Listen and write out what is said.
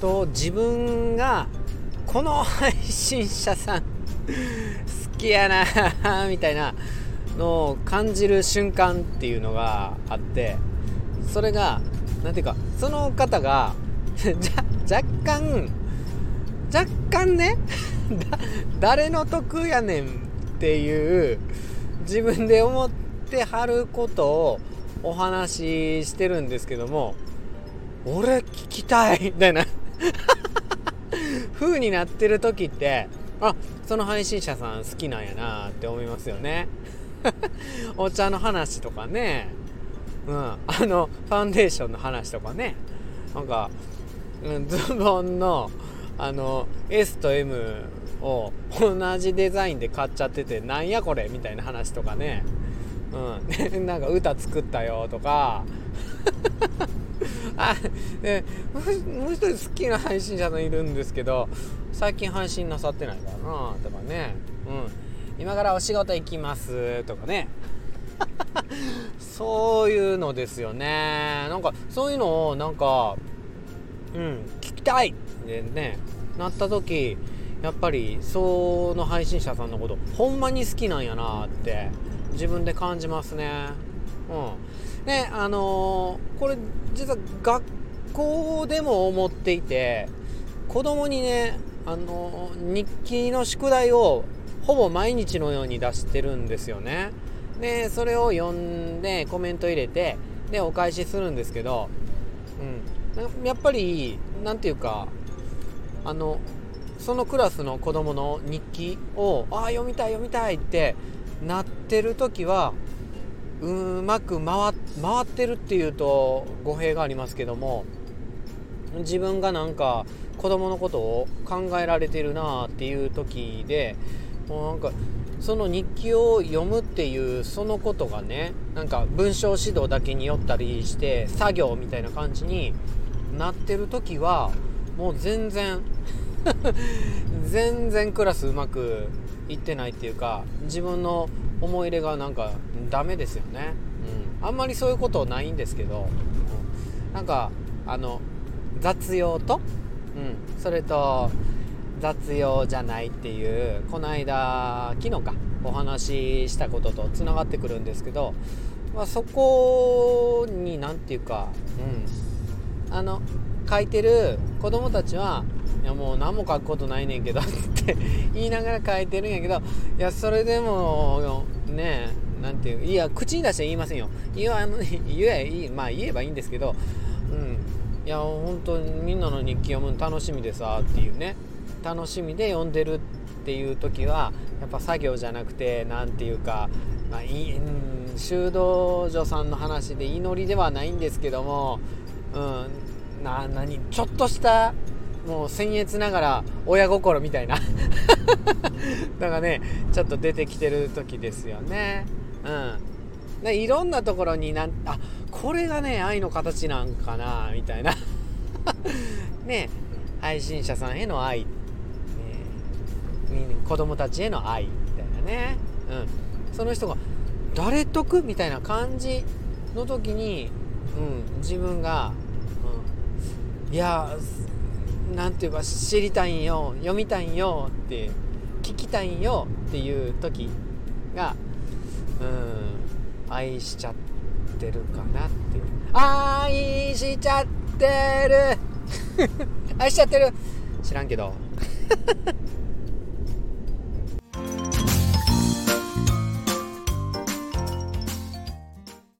と自分がこの配信者さん好きやなみたいなのを感じる瞬間っていうのがあってそれが何ていうかその方が 若干若干ね 誰の得やねんっていう自分で思ってはることをお話ししてるんですけども俺聞きたいみたいな。風になってる時ってあその配信者さん好きなんやなって思いますよね。お茶の話とかね。うん。あのファンデーションの話とかね。なんか、うん、ズボンのあの S と M を同じデザインで買っちゃっててなんやこれみたいな話とかね。うん。なんか歌作ったよとか。あでもう一人好きな配信者さんいるんですけど最近配信なさってないからなとかね。うん。今からお仕事行きますとかね。そういうのですよね。なんかそういうのをなんかうん聞きたいでねなった時やっぱりその配信者さんのことほんまに好きなんやなって自分で感じますね。うん。ねあのー、これ実は学校でも思っていて子供にねあのー、日記の宿題をほぼ毎日のように出してるんですよね。でそれを読んでコメント入れてでお返しするんですけど、うん、やっぱり何て言うかあのそのクラスの子供の日記をああ読みたい読みたいってなってる時はうまく回回ってるっていうと語弊がありますけども自分がなんか子供のことを考えられてるなっていう時でもうなんかその日記を読むっていうそのことがねなんか文章指導だけによったりして作業みたいな感じになってる時はもう全然 全然クラスうまくいってないっていうか自分の思い入れがなんかダメですよね、うん、あんまりそういうことないんですけど、うん、なんかあの雑用と、うん、それと雑用じゃないっていうこの間昨日かお話ししたこととつながってくるんですけど、まあ、そこに何て言うか、うん、あの書いてる子供たちはいやもう何も書くことないねんけどって言いながら書いてるんやけどいやそれでもねなんていういや口に出して言いませんよ。言わ言えまあ言えばいいんですけどうんいや本当にみんなの日記読むの楽しみでさっていうね楽しみで読んでるっていう時はやっぱ作業じゃなくて何ていうか、まあ、いうん、修道女さんの話で祈りではないんですけども、うん、な何ちょっとしたもう僭越ながら親心みたいな。のがねちょっと出てきてる時ですよね。うん。でいろんなところになんあこれがね愛の形なんかなみたいな。ね配信者さんへの愛、ね、子供たちへの愛みたいなね、うん、その人が誰得みたいな感じの時に、うん、自分が、いや何て言うか知りたいんよ。読みたいんよ。って聞きたいんよっていう時がうん愛しちゃってるかなっていう。愛しちゃってる。愛しちゃってる。知らんけど。